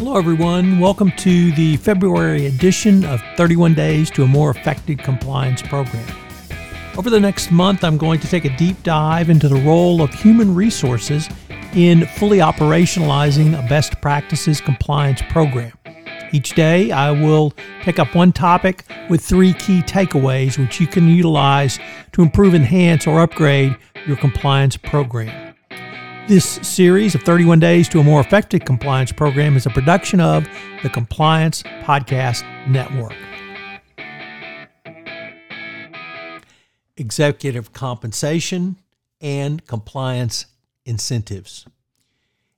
Hello, everyone. Welcome to the February edition of 31 Days to a More Effective Compliance Program. Over the next month, I'm going to take a deep dive into the role of human resources in fully operationalizing a best practices compliance program. Each day, I will pick up one topic with three key takeaways which you can utilize to improve, enhance, or upgrade your compliance program. This series of 31 Days to a More Effective Compliance Program is a production of the Compliance Podcast Network. Executive compensation and compliance incentives.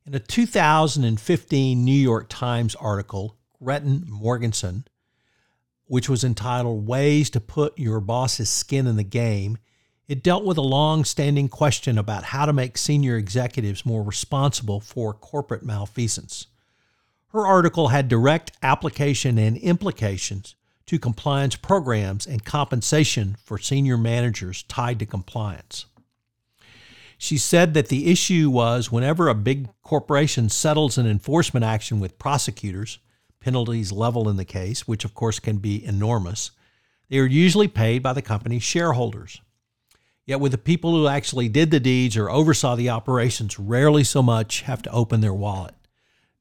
In a 2015 New York Times article, Gretchen Morgenson, which was entitled Ways to Put Your Boss's Skin in the Game, it dealt with a long standing question about how to make senior executives more responsible for corporate malfeasance. Her article had direct application and implications to compliance programs and compensation for senior managers tied to compliance. She said that the issue was whenever a big corporation settles an enforcement action with prosecutors, penalties level in the case, which of course can be enormous, they are usually paid by the company's shareholders. Yet, with the people who actually did the deeds or oversaw the operations, rarely so much have to open their wallet.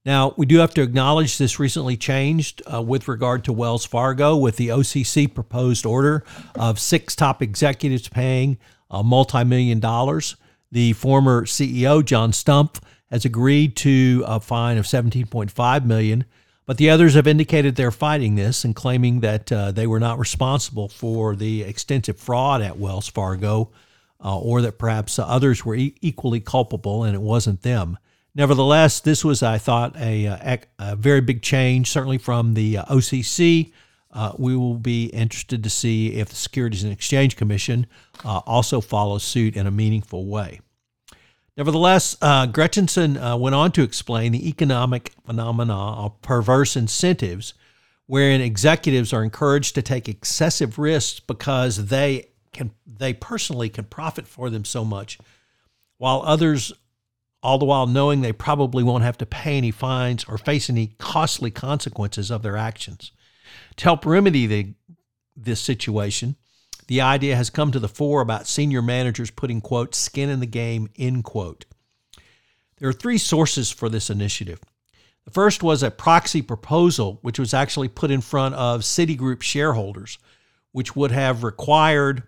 Now, we do have to acknowledge this recently changed uh, with regard to Wells Fargo with the OCC proposed order of six top executives paying a multi million dollars. The former CEO, John Stumpf, has agreed to a fine of 17.5 million but the others have indicated they're fighting this and claiming that uh, they were not responsible for the extensive fraud at Wells Fargo, uh, or that perhaps others were e- equally culpable and it wasn't them. Nevertheless, this was, I thought, a, a, a very big change, certainly from the uh, OCC. Uh, we will be interested to see if the Securities and Exchange Commission uh, also follows suit in a meaningful way. Nevertheless, uh, uh, went on to explain the economic phenomena of perverse incentives, wherein executives are encouraged to take excessive risks because they can they personally can profit for them so much, while others, all the while knowing they probably won't have to pay any fines or face any costly consequences of their actions. To help remedy the, this situation, the idea has come to the fore about senior managers putting, quote, skin in the game, end quote. There are three sources for this initiative. The first was a proxy proposal, which was actually put in front of Citigroup shareholders, which would have required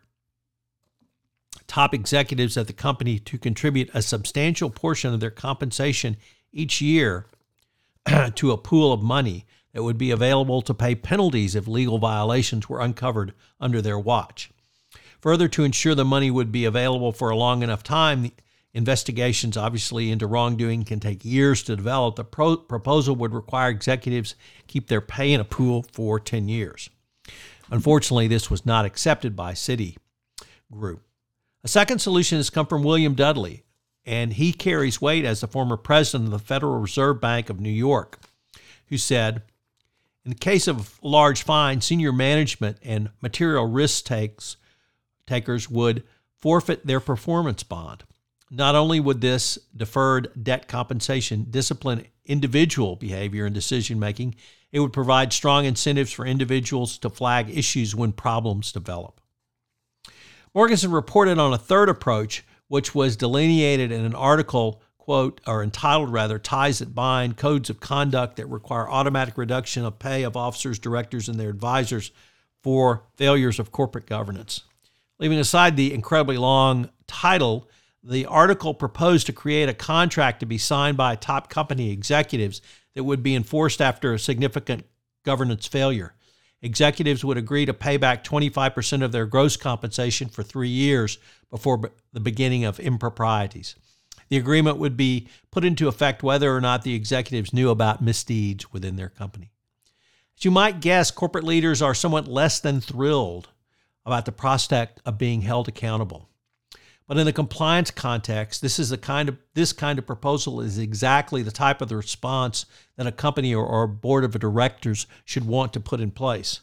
top executives at the company to contribute a substantial portion of their compensation each year to a pool of money that would be available to pay penalties if legal violations were uncovered under their watch. Further, to ensure the money would be available for a long enough time, investigations obviously into wrongdoing can take years to develop. The pro- proposal would require executives keep their pay in a pool for 10 years. Unfortunately, this was not accepted by Citi Group. A second solution has come from William Dudley, and he carries weight as the former president of the Federal Reserve Bank of New York, who said, in the case of large fines, senior management and material risk takes, takers would forfeit their performance bond. Not only would this deferred debt compensation discipline individual behavior and decision making, it would provide strong incentives for individuals to flag issues when problems develop. Morgenson reported on a third approach, which was delineated in an article quote, or entitled rather, Ties That Bind Codes of Conduct That Require Automatic Reduction of Pay of Officers, Directors, and Their Advisors for Failures of Corporate Governance. Leaving aside the incredibly long title, the article proposed to create a contract to be signed by top company executives that would be enforced after a significant governance failure. Executives would agree to pay back 25% of their gross compensation for three years before the beginning of improprieties. The agreement would be put into effect whether or not the executives knew about misdeeds within their company. As you might guess, corporate leaders are somewhat less than thrilled about the prospect of being held accountable. But in the compliance context, this is the kind of this kind of proposal is exactly the type of the response that a company or, or board of directors should want to put in place.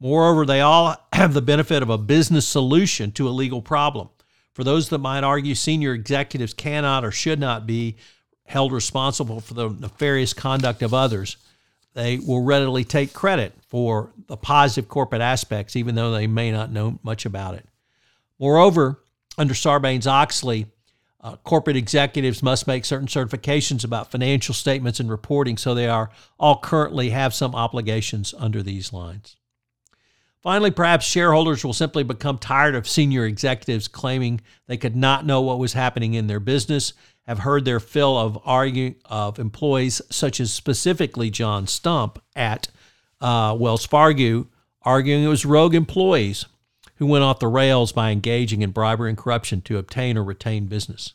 Moreover, they all have the benefit of a business solution to a legal problem. For those that might argue senior executives cannot or should not be held responsible for the nefarious conduct of others, they will readily take credit for the positive corporate aspects, even though they may not know much about it. Moreover, under Sarbanes Oxley, uh, corporate executives must make certain certifications about financial statements and reporting, so they are all currently have some obligations under these lines. Finally, perhaps shareholders will simply become tired of senior executives claiming they could not know what was happening in their business, have heard their fill of arguing of employees such as specifically John Stumpf at uh, Wells Fargo arguing it was rogue employees who went off the rails by engaging in bribery and corruption to obtain or retain business,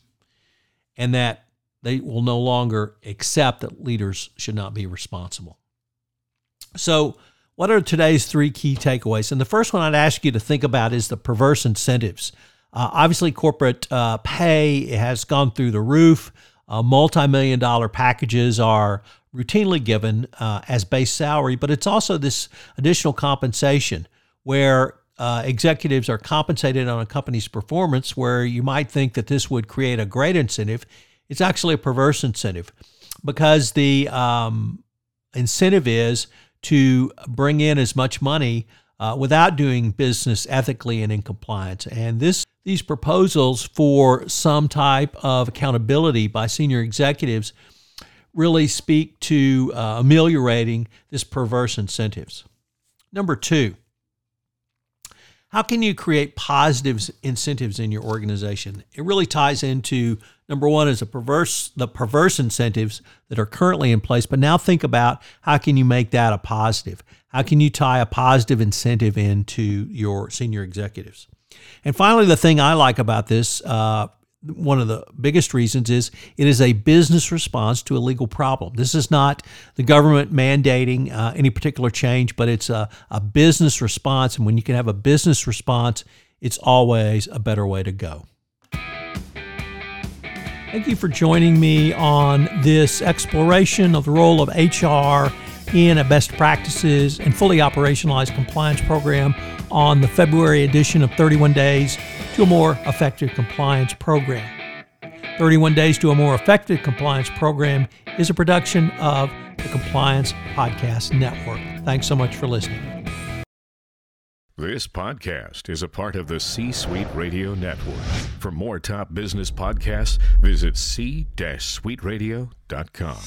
and that they will no longer accept that leaders should not be responsible. So, what are today's three key takeaways? And the first one I'd ask you to think about is the perverse incentives. Uh, obviously, corporate uh, pay has gone through the roof. Uh, Multi million dollar packages are routinely given uh, as base salary, but it's also this additional compensation where uh, executives are compensated on a company's performance, where you might think that this would create a great incentive. It's actually a perverse incentive because the um, incentive is to bring in as much money uh, without doing business ethically and in compliance. And this these proposals for some type of accountability by senior executives really speak to uh, ameliorating this perverse incentives. Number two, how can you create positive incentives in your organization? It really ties into number one is a perverse the perverse incentives that are currently in place, but now think about how can you make that a positive? How can you tie a positive incentive into your senior executives? And finally, the thing I like about this uh, one of the biggest reasons is it is a business response to a legal problem. This is not the government mandating uh, any particular change, but it's a, a business response. And when you can have a business response, it's always a better way to go. Thank you for joining me on this exploration of the role of HR in a best practices and fully operationalized compliance program on the February edition of 31 Days to a More Effective Compliance Program. 31 Days to a More Effective Compliance Program is a production of the Compliance Podcast Network. Thanks so much for listening. This podcast is a part of the C Suite Radio Network. For more top business podcasts, visit c-suiteradio.com.